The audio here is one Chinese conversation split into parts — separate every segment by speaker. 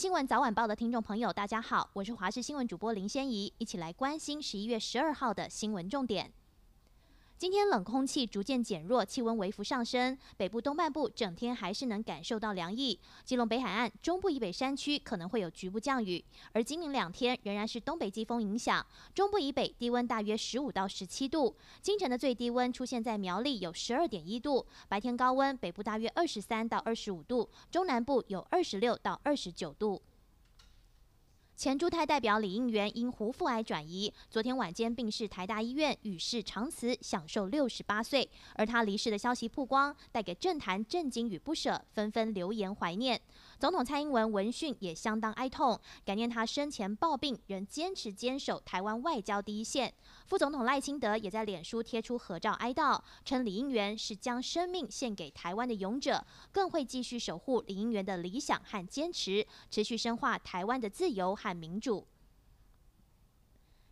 Speaker 1: 新闻早晚报的听众朋友，大家好，我是华视新闻主播林仙怡，一起来关心十一月十二号的新闻重点。今天冷空气逐渐减弱，气温微幅上升。北部东半部整天还是能感受到凉意。基隆北海岸、中部以北山区可能会有局部降雨。而今明两天仍然是东北季风影响，中部以北低温大约十五到十七度。清晨的最低温出现在苗栗，有十二点一度。白天高温，北部大约二十三到二十五度，中南部有二十六到二十九度。前驻泰代表李应元因胡腹癌转移，昨天晚间病逝台大医院，与世长辞，享寿六十八岁。而他离世的消息曝光，带给政坛震惊与不舍，纷纷留言怀念。总统蔡英文闻讯也相当哀痛，感念他生前抱病仍坚持坚守台湾外交第一线。副总统赖清德也在脸书贴出合照哀悼，称李应元是将生命献给台湾的勇者，更会继续守护李应元的理想和坚持，持续深化台湾的自由和民主。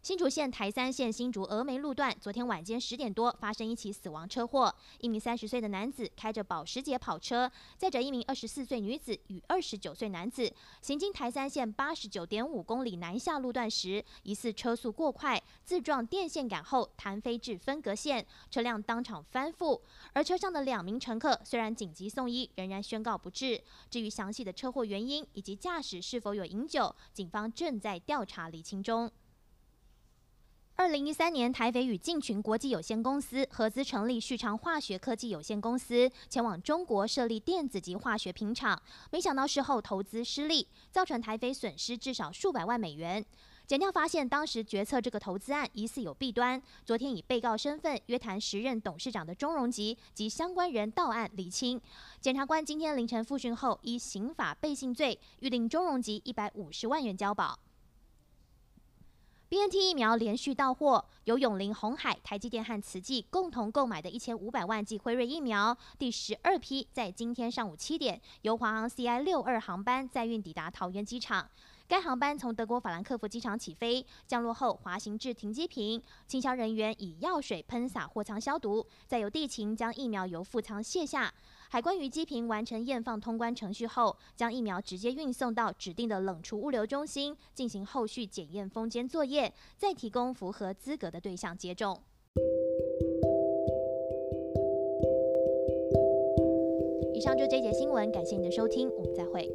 Speaker 1: 新竹县台三线新竹峨眉路段，昨天晚间十点多发生一起死亡车祸。一名三十岁的男子开着保时捷跑车，载着一名二十四岁女子与二十九岁男子，行经台三线八十九点五公里南下路段时，疑似车速过快，自撞电线杆后弹飞至分隔线，车辆当场翻覆。而车上的两名乘客虽然紧急送医，仍然宣告不治。至于详细的车祸原因以及驾驶是否有饮酒，警方正在调查厘清中。二零一三年，台北与劲群国际有限公司合资成立旭昌化学科技有限公司，前往中国设立电子及化学品厂。没想到事后投资失利，造成台北损失至少数百万美元。检调发现，当时决策这个投资案疑似有弊端。昨天以被告身份约谈时任董事长的钟荣吉及相关人到案厘清。检察官今天凌晨复讯后，依刑法背信罪，预定钟荣吉一百五十万元交保。BNT 疫苗连续到货，由永龄、鸿海、台积电和慈济共同购买的一千五百万剂辉瑞疫苗，第十二批在今天上午七点由华航 CI 六二航班载运抵达桃园机场。该航班从德国法兰克福机场起飞，降落后滑行至停机坪，清消人员以药水喷洒货舱消毒，再由地勤将疫苗由副舱卸下。海关与机坪完成验放通关程序后，将疫苗直接运送到指定的冷储物流中心进行后续检验封间作业，再提供符合资格的对象接种。以上就这节新闻，感谢你的收听，我们再会。